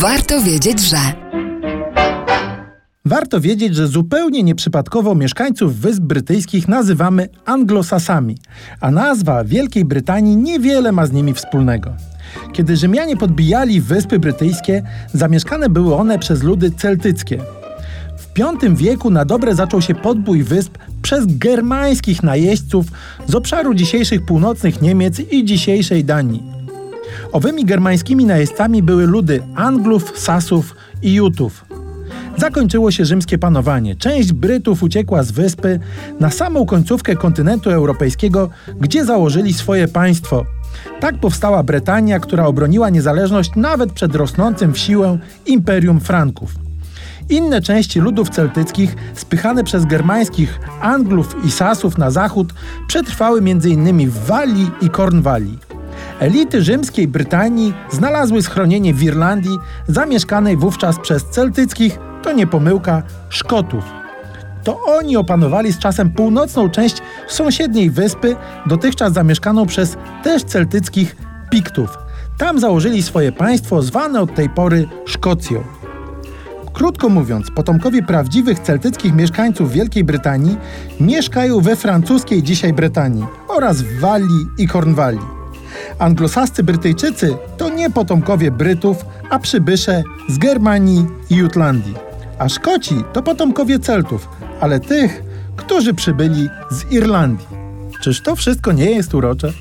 Warto wiedzieć, że. Warto wiedzieć, że zupełnie nieprzypadkowo mieszkańców Wysp Brytyjskich nazywamy Anglosasami, a nazwa Wielkiej Brytanii niewiele ma z nimi wspólnego. Kiedy Rzymianie podbijali Wyspy Brytyjskie, zamieszkane były one przez ludy celtyckie. W V wieku na dobre zaczął się podbój wysp przez germańskich najeźdźców z obszaru dzisiejszych północnych Niemiec i dzisiejszej Danii. Owymi germańskimi najeźdźcami były ludy Anglów, Sasów i Jutów. Zakończyło się rzymskie panowanie. Część Brytów uciekła z wyspy na samą końcówkę kontynentu europejskiego, gdzie założyli swoje państwo. Tak powstała Brytania, która obroniła niezależność nawet przed rosnącym w siłę imperium Franków. Inne części ludów celtyckich, spychane przez germańskich Anglów i Sasów na zachód, przetrwały m.in. w Walii i Kornwalii. Elity rzymskiej Brytanii znalazły schronienie w Irlandii, zamieszkanej wówczas przez celtyckich, to nie pomyłka, Szkotów. To oni opanowali z czasem północną część sąsiedniej wyspy, dotychczas zamieszkaną przez też celtyckich Piktów. Tam założyli swoje państwo zwane od tej pory Szkocją. Krótko mówiąc, potomkowie prawdziwych celtyckich mieszkańców Wielkiej Brytanii mieszkają we francuskiej dzisiaj Brytanii oraz w Walii i Kornwalii. Anglosascy Brytyjczycy to nie potomkowie Brytów, a przybysze z Germanii i Jutlandii. A Szkoci to potomkowie Celtów, ale tych, którzy przybyli z Irlandii. Czyż to wszystko nie jest urocze?